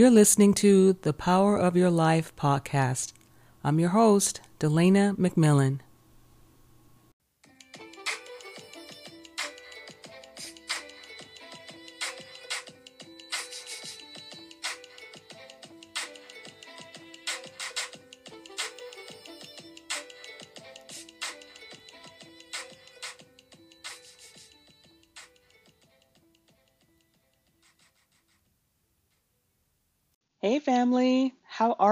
You're listening to the Power of Your Life podcast. I'm your host, Delleana McMillan.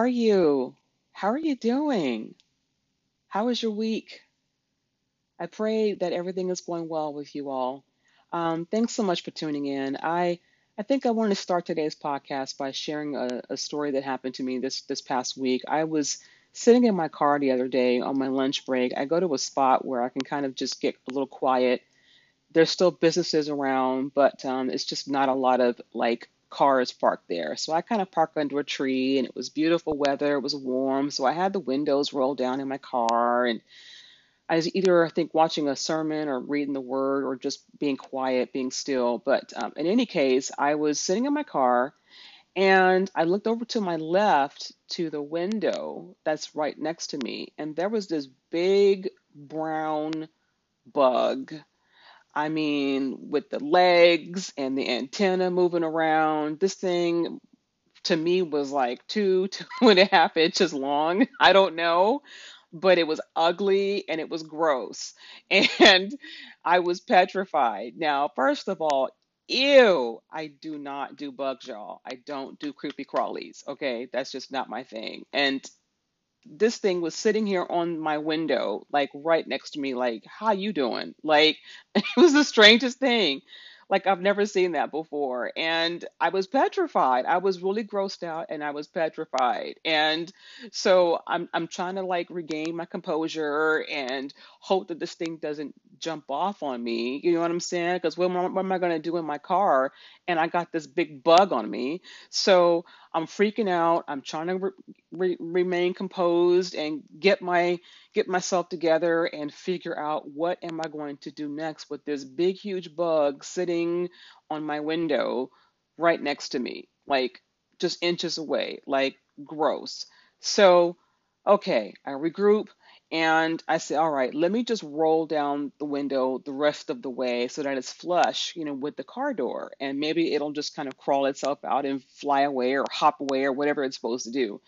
Are you? How are you doing? How was your week? I pray that everything is going well with you all. Um, thanks so much for tuning in. I I think I want to start today's podcast by sharing a, a story that happened to me this this past week. I was sitting in my car the other day on my lunch break. I go to a spot where I can kind of just get a little quiet. There's still businesses around, but um, it's just not a lot of like cars parked there. So I kind of parked under a tree and it was beautiful weather. It was warm. So I had the windows rolled down in my car and I was either, I think, watching a sermon or reading the word or just being quiet, being still. But um, in any case, I was sitting in my car and I looked over to my left to the window that's right next to me. And there was this big brown bug I mean, with the legs and the antenna moving around, this thing to me was like two, two and a half inches long. I don't know, but it was ugly and it was gross. And I was petrified. Now, first of all, ew, I do not do bugs, y'all. I don't do creepy crawlies. Okay, that's just not my thing. And this thing was sitting here on my window, like right next to me, like, how you doing? Like, it was the strangest thing. Like, I've never seen that before. And I was petrified. I was really grossed out and I was petrified. And so I'm I'm trying to like regain my composure and hope that this thing doesn't jump off on me. You know what I'm saying? Because what, what am I going to do in my car? And I got this big bug on me. So I'm freaking out. I'm trying to re- re- remain composed and get my get myself together and figure out what am I going to do next with this big huge bug sitting on my window right next to me, like just inches away, like gross. So, okay, I regroup and I say, all right, let me just roll down the window the rest of the way so that it's flush, you know, with the car door. And maybe it'll just kind of crawl itself out and fly away or hop away or whatever it's supposed to do.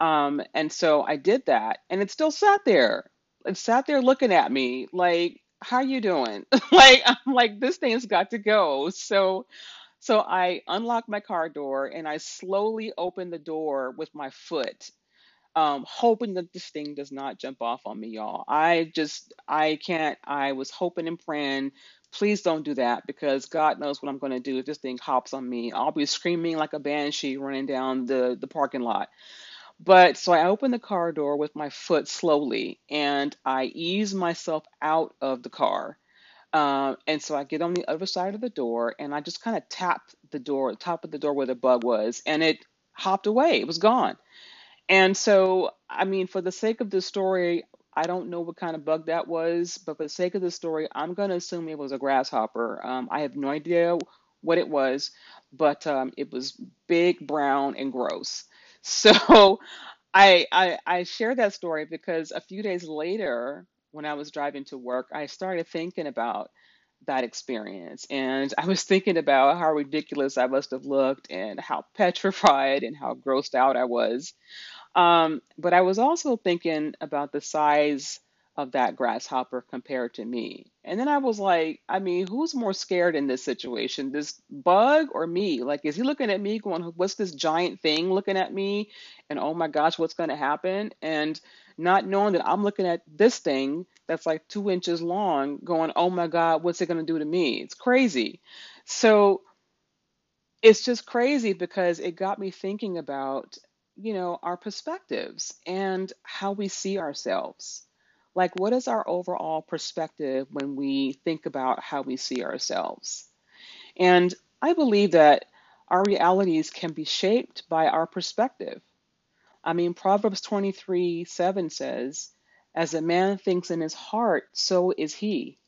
Um, and so I did that, and it still sat there. It sat there looking at me like, "How you doing?" Like I'm like, this thing's got to go. So so I unlocked my car door and I slowly opened the door with my foot, um, hoping that this thing does not jump off on me, y'all. I just I can't. I was hoping and praying. Please don't do that because God knows what I'm going to do if this thing hops on me. I'll be screaming like a banshee running down the, the parking lot. But so I open the car door with my foot slowly and I ease myself out of the car. Um, and so I get on the other side of the door and I just kind of tap the door, the top of the door where the bug was, and it hopped away. It was gone. And so, I mean, for the sake of the story, I don't know what kind of bug that was, but for the sake of the story, I'm going to assume it was a grasshopper. Um, I have no idea what it was, but um, it was big, brown, and gross. So I, I I share that story because a few days later, when I was driving to work, I started thinking about that experience, and I was thinking about how ridiculous I must have looked, and how petrified and how grossed out I was. Um, but I was also thinking about the size of that grasshopper compared to me. And then I was like, I mean, who's more scared in this situation, this bug or me? Like, is he looking at me going, what's this giant thing looking at me? And oh my gosh, what's going to happen? And not knowing that I'm looking at this thing that's like two inches long, going, oh my God, what's it going to do to me? It's crazy. So it's just crazy because it got me thinking about, you know, our perspectives and how we see ourselves. Like, what is our overall perspective when we think about how we see ourselves? And I believe that our realities can be shaped by our perspective. I mean, Proverbs 23 7 says, As a man thinks in his heart, so is he.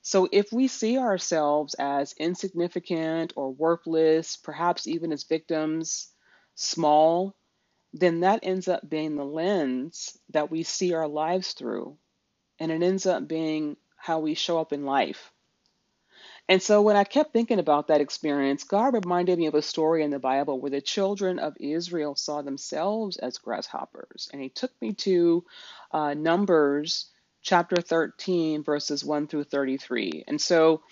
So if we see ourselves as insignificant or worthless, perhaps even as victims, small, then that ends up being the lens that we see our lives through. And it ends up being how we show up in life. And so when I kept thinking about that experience, God reminded me of a story in the Bible where the children of Israel saw themselves as grasshoppers. And He took me to uh, Numbers chapter 13, verses 1 through 33. And so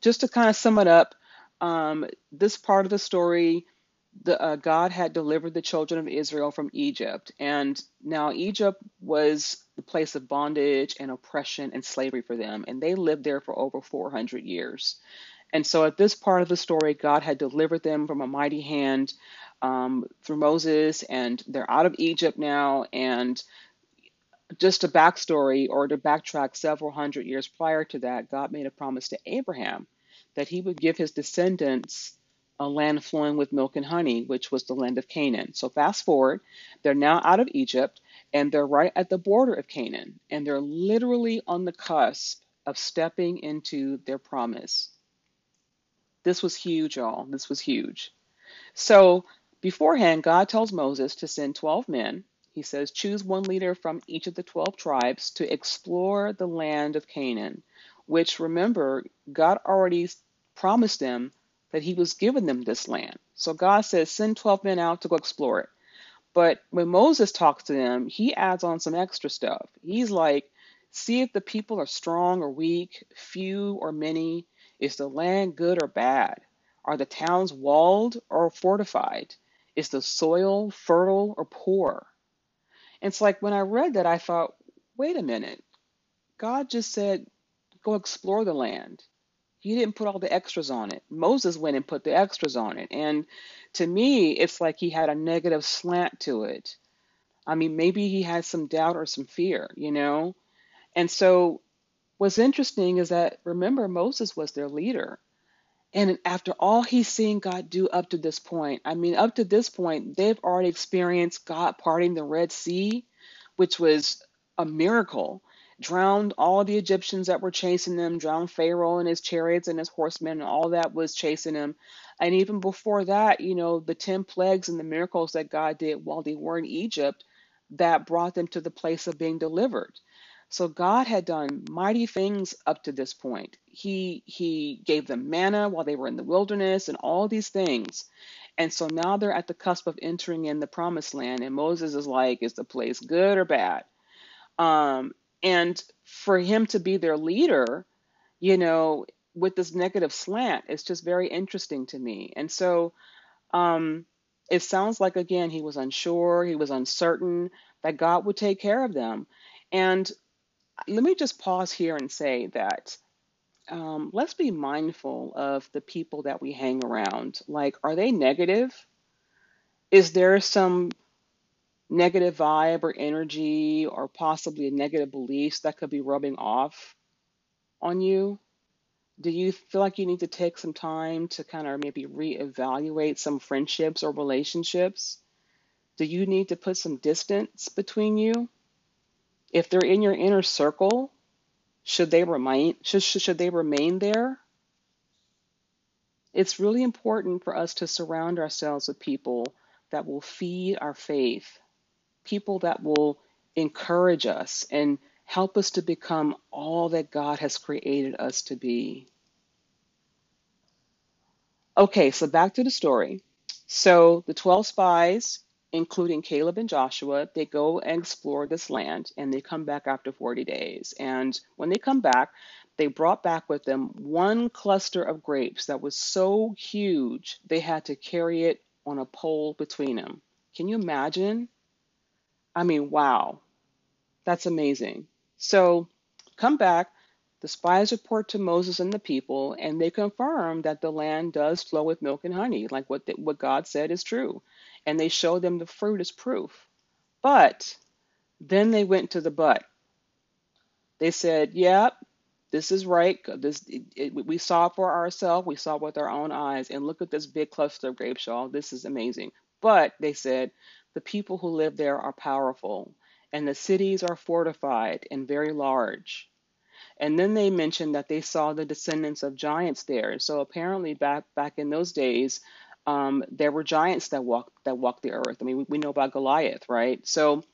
just to kind of sum it up, um, this part of the story, the, uh, God had delivered the children of Israel from Egypt. And now Egypt was the place of bondage and oppression and slavery for them. And they lived there for over 400 years. And so at this part of the story, God had delivered them from a mighty hand um, through Moses, and they're out of Egypt now. And just a backstory or to backtrack several hundred years prior to that, God made a promise to Abraham that he would give his descendants a land flowing with milk and honey, which was the land of Canaan. So fast forward, they're now out of Egypt and they're right at the border of Canaan, and they're literally on the cusp of stepping into their promise. This was huge, y'all. This was huge. So beforehand, God tells Moses to send 12 men. He says, choose one leader from each of the 12 tribes to explore the land of Canaan, which remember, God already promised them that He was giving them this land. So God says, send 12 men out to go explore it. But when Moses talks to them, he adds on some extra stuff. He's like, see if the people are strong or weak, few or many. Is the land good or bad? Are the towns walled or fortified? Is the soil fertile or poor? And It's like when I read that, I thought, wait a minute. God just said, go explore the land. He didn't put all the extras on it. Moses went and put the extras on it. And to me, it's like he had a negative slant to it. I mean, maybe he had some doubt or some fear, you know? And so what's interesting is that remember, Moses was their leader. And after all he's seen God do up to this point, I mean, up to this point, they've already experienced God parting the Red Sea, which was a miracle drowned all the Egyptians that were chasing them, drowned Pharaoh and his chariots and his horsemen, and all that was chasing him. And even before that, you know, the 10 plagues and the miracles that God did while they were in Egypt that brought them to the place of being delivered. So God had done mighty things up to this point. He he gave them manna while they were in the wilderness and all these things. And so now they're at the cusp of entering in the promised land and Moses is like is the place good or bad? Um and for him to be their leader, you know, with this negative slant, it's just very interesting to me. And so um, it sounds like, again, he was unsure, he was uncertain that God would take care of them. And let me just pause here and say that um, let's be mindful of the people that we hang around. Like, are they negative? Is there some negative vibe or energy or possibly negative beliefs that could be rubbing off on you? Do you feel like you need to take some time to kind of maybe reevaluate some friendships or relationships? Do you need to put some distance between you? If they're in your inner circle, should they remain should, should they remain there? It's really important for us to surround ourselves with people that will feed our faith, people that will encourage us and help us to become all that God has created us to be. Okay, so back to the story. So the 12 spies, including Caleb and Joshua, they go and explore this land and they come back after 40 days. And when they come back, they brought back with them one cluster of grapes that was so huge they had to carry it on a pole between them. Can you imagine? I mean, wow, that's amazing. So come back. The spies report to Moses and the people, and they confirm that the land does flow with milk and honey, like what, the, what God said is true. And they show them the fruit as proof. But then they went to the but. They said, "Yep, yeah, this is right. This it, it, we saw for ourselves. We saw it with our own eyes. And look at this big cluster of grapes, y'all. This is amazing." But they said, the people who live there are powerful, and the cities are fortified and very large. And then they mentioned that they saw the descendants of giants there. So apparently, back back in those days, Um, there were giants that walked that walked the earth. I mean, we, we know about Goliath, right? So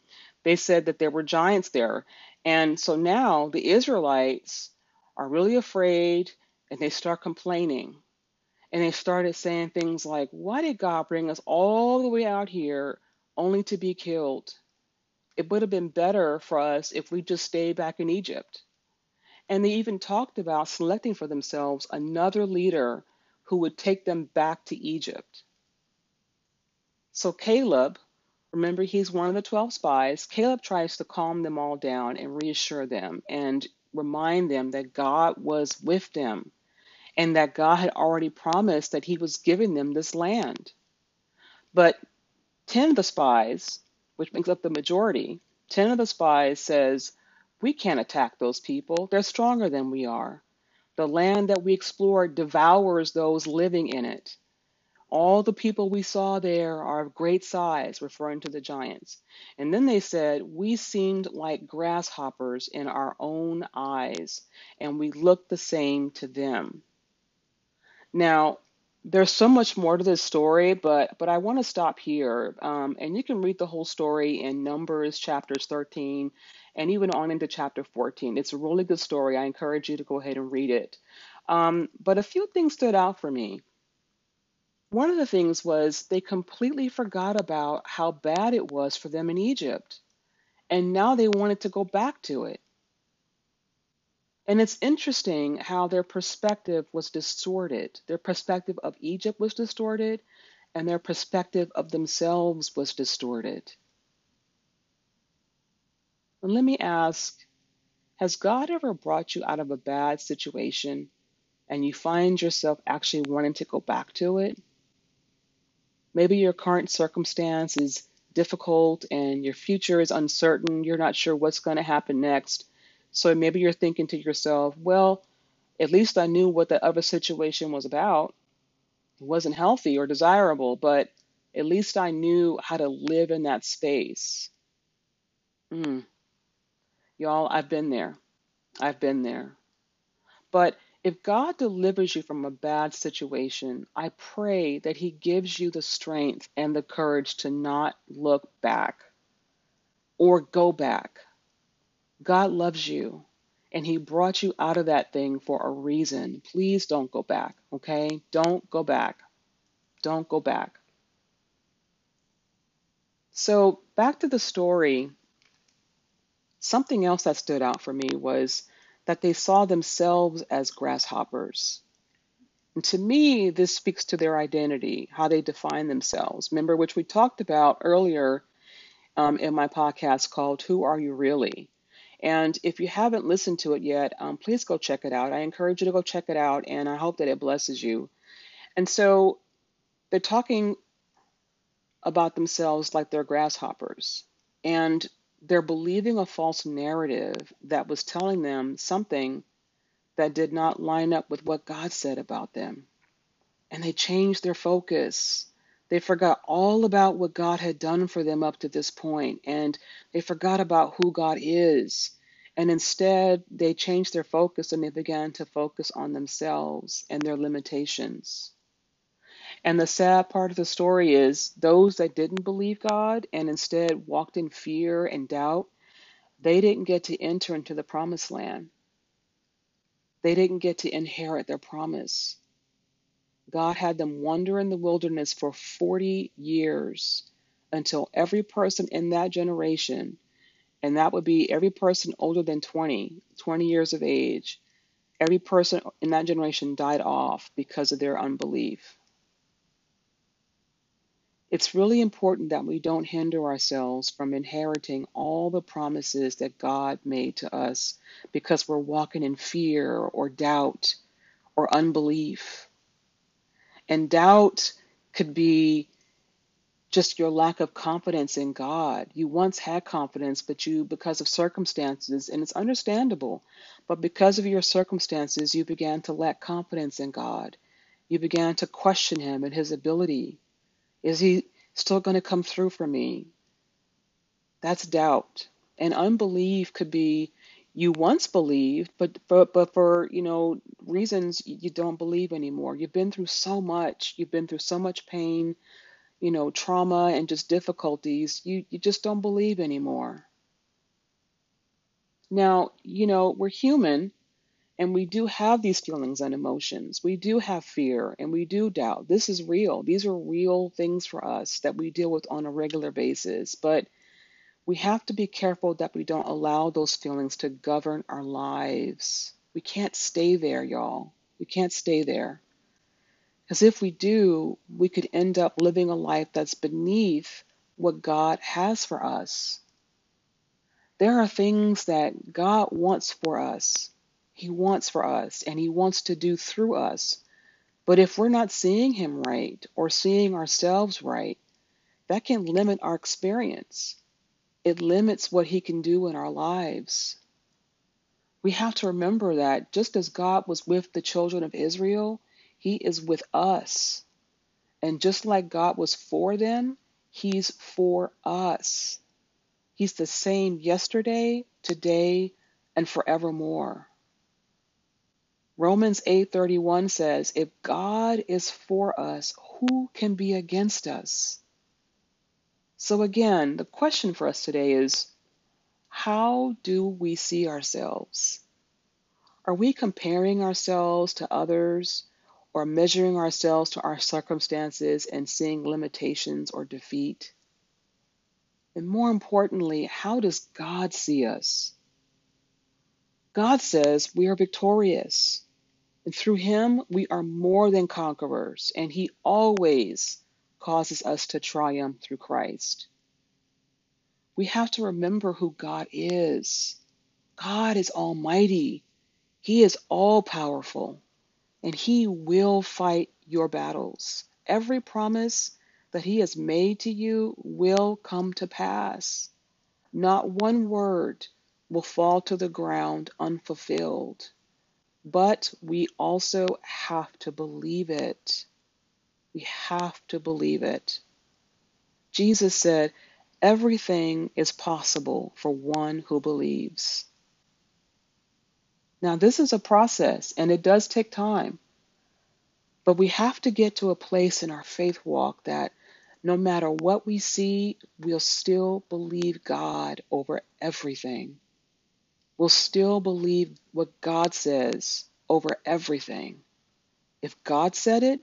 they said that there were giants there, and so now the Israelites are really afraid, and they start complaining, and they started saying things like, "Why did God bring us all the way out here only to be killed? It would have been better for us if we just stayed back in Egypt." And they even talked about selecting for themselves another leader who would take them back to Egypt. So Caleb, remember he's one of the 12 spies, Caleb tries to calm them all down and reassure them and remind them that God was with them and that God had already promised that he was giving them this land. But 10 of the spies, which makes up the majority, 10 of the spies says, we can't attack those people. They're stronger than we are. The land that we explored devours those living in it. All the people we saw there are of great size, referring to the giants. And then they said, We seemed like grasshoppers in our own eyes, and we looked the same to them. Now, there's so much more to this story, but but I want to stop here. Um, and you can read the whole story in Numbers chapters 13 and even on into chapter 14. It's a really good story. I encourage you to go ahead and read it. Um, but a few things stood out for me. One of the things was they completely forgot about how bad it was for them in Egypt, and now they wanted to go back to it. And it's interesting how their perspective was distorted. Their perspective of Egypt was distorted, and their perspective of themselves was distorted. And let me ask Has God ever brought you out of a bad situation and you find yourself actually wanting to go back to it? Maybe your current circumstance is difficult and your future is uncertain. You're not sure what's going to happen next. So maybe you're thinking to yourself, well, at least I knew what the other situation was about. It wasn't healthy or desirable, but at least I knew how to live in that space. Mm. Y'all, I've been there. I've been there. But if God delivers you from a bad situation, I pray that He gives you the strength and the courage to not look back or go back God loves you and He brought you out of that thing for a reason. Please don't go back, okay? Don't go back. Don't go back. So, back to the story, something else that stood out for me was that they saw themselves as grasshoppers. And to me, this speaks to their identity, how they define themselves. Remember, which we talked about earlier um, in my podcast called Who Are You Really? And if you haven't listened to it yet, um, please go check it out. I encourage you to go check it out, and I hope that it blesses you. And so they're talking about themselves like they're grasshoppers, and they're believing a false narrative that was telling them something that did not line up with what God said about them. And they changed their focus. They forgot all about what God had done for them up to this point, and they forgot about who God is. And instead, they changed their focus and they began to focus on themselves and their limitations. And the sad part of the story is those that didn't believe God and instead walked in fear and doubt, they didn't get to enter into the promised land. They didn't get to inherit their promise. God had them wander in the wilderness for 40 years until every person in that generation, and that would be every person older than 20, 20 years of age, every person in that generation died off because of their unbelief. It's really important that we don't hinder ourselves from inheriting all the promises that God made to us because we're walking in fear or doubt or unbelief. And doubt could be just your lack of confidence in God. You once had confidence, but you, because of circumstances, and it's understandable, but because of your circumstances, you began to lack confidence in God. You began to question Him and His ability. Is He still going to come through for me? That's doubt. And unbelief could be you once believed, but but but for you know reasons you don't believe anymore. You've been through so much. You've been through so much pain, you know, trauma and just difficulties. You you just don't believe anymore. Now, you know, we're human and we do have these feelings and emotions. We do have fear and we do doubt. This is real. These are real things for us that we deal with on a regular basis. But we have to be careful that we don't allow those feelings to govern our lives. We can't stay there, y'all. We can't stay there. Because if we do, we could end up living a life that's beneath what God has for us. There are things that God wants for us he wants for us and He wants to do through us. But if we're not seeing Him right or seeing ourselves right, that can limit our experience. It limits what He can do in our lives. We have to remember that just as God was with the children of Israel, He is with us. And just like God was for them, He's for us. He's the same yesterday, today, and forevermore. Romans 8:31 says, "If God is for us, who can be against us?" So again, the question for us today is how do we see ourselves? Are we comparing ourselves to others or measuring ourselves to our circumstances and seeing limitations or defeat? And more importantly, how does God see us? God says we are victorious. And through him, we are more than conquerors, and he always causes us to triumph through Christ. We have to remember who God is. God is almighty, he is all powerful, and he will fight your battles. Every promise that he has made to you will come to pass. Not one word will fall to the ground unfulfilled but we also have to believe it. We have to believe it. Jesus said, Everything is possible for one who believes. Now, this is a process and it does take time, but we have to get to a place in our faith walk that no matter what we see, we'll still believe God over everything We'll still believe what God says over everything. If God said it,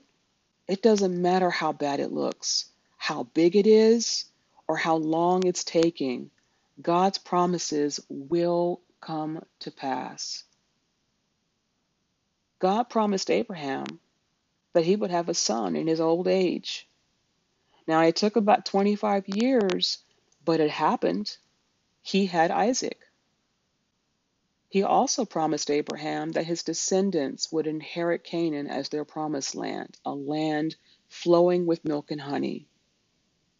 it doesn't matter how bad it looks, how big it is, or how long it's taking. God's promises will come to pass. God promised Abraham that he would have a son in his old age. Now, it took about 25 years, but it happened. He had Isaac. He also promised Abraham that his descendants would inherit Canaan as their promised land, a land flowing with milk and honey.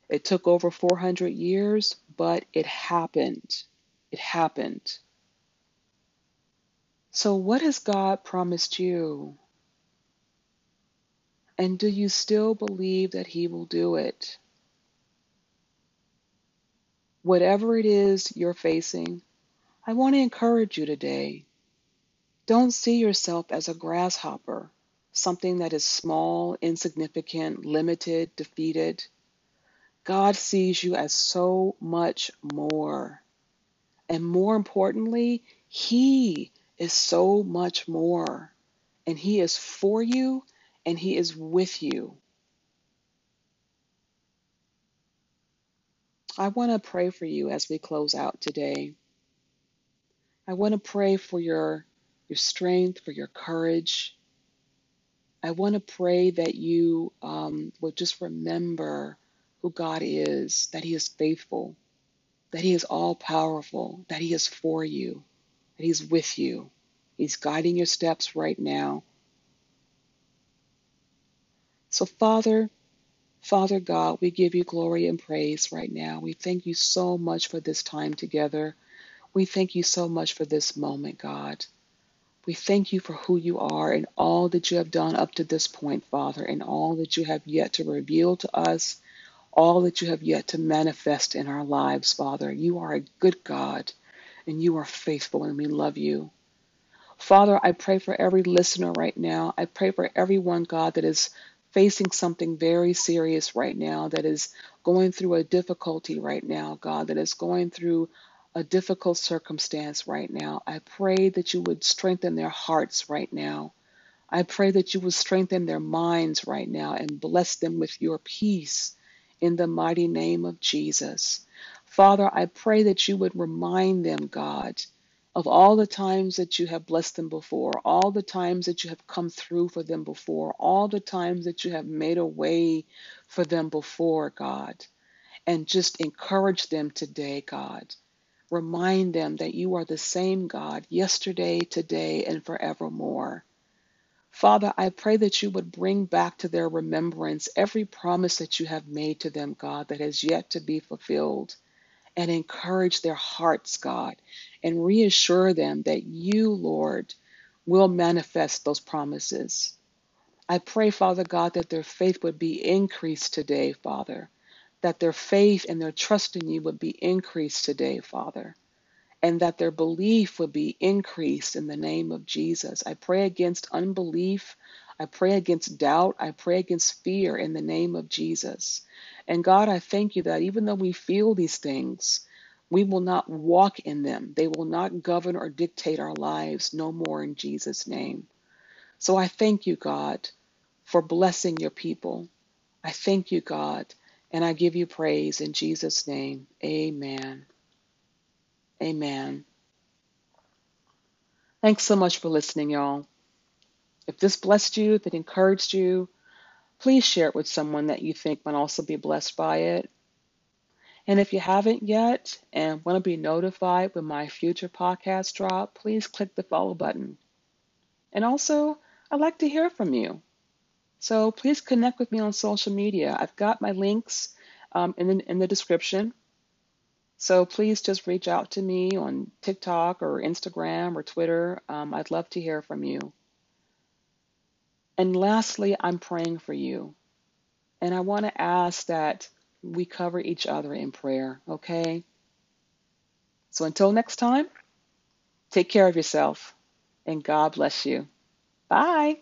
It took over 400 years, but it happened. It happened. So, what has God promised you? And do you still believe that He will do it? Whatever it is you're facing, I want to encourage you today. Don't see yourself as a grasshopper, something that is small, insignificant, limited, defeated. God sees you as so much more. And more importantly, He is so much more. And He is for you and He is with you. I want to pray for you as we close out today. I want to pray for your, your strength, for your courage. I want to pray that you um, will just remember who God is, that He is faithful, that He is all powerful, that He is for you, that He's with you. He's guiding your steps right now. So, Father, Father God, we give you glory and praise right now. We thank you so much for this time together. We thank you so much for this moment, God. We thank you for who you are and all that you have done up to this point, Father, and all that you have yet to reveal to us, all that you have yet to manifest in our lives, Father. You are a good God, and you are faithful, and we love you. Father, I pray for every listener right now. I pray for everyone, God, that is facing something very serious right now, that is going through a difficulty right now, God, that is going through a difficult circumstance right now. I pray that you would strengthen their hearts right now. I pray that you would strengthen their minds right now and bless them with your peace in the mighty name of Jesus. Father, I pray that you would remind them, God, of all the times that you have blessed them before, all the times that you have come through for them before, all the times that you have made a way for them before, God. And just encourage them today, God. Remind them that you are the same God yesterday, today, and forevermore. Father, I pray that you would bring back to their remembrance every promise that you have made to them, God, that has yet to be fulfilled and encourage their hearts, God, and reassure them that you, Lord, will manifest those promises. I pray, Father God, that their faith would be increased today, Father, that their faith and their trust in you would be increased today, Father and that their belief would be increased in the name of Jesus. I pray against unbelief. I pray against doubt. I pray against fear in the name of Jesus. And God, I thank you that even though we feel these things, we will not walk in them. They will not govern or dictate our lives no more in Jesus' name. So I thank you, God, for blessing your people. I thank you, God, and I give you praise in Jesus' name. Amen. Amen. Thanks so much for listening, y'all. If this blessed you, if it encouraged you, please share it with someone that you think might also be blessed by it. And if you haven't yet and want to be notified when my future podcasts drop, please click the follow button. And also, I'd like to hear from you. So please connect with me on social media. I've got my links um, in, the, in the description. So please just reach out to me on TikTok or Instagram or Twitter. Um, I'd love to hear from you. And lastly, I'm praying for you. And I want to ask that we cover each other in prayer, okay? So until next time, take care of yourself and God bless you. Bye.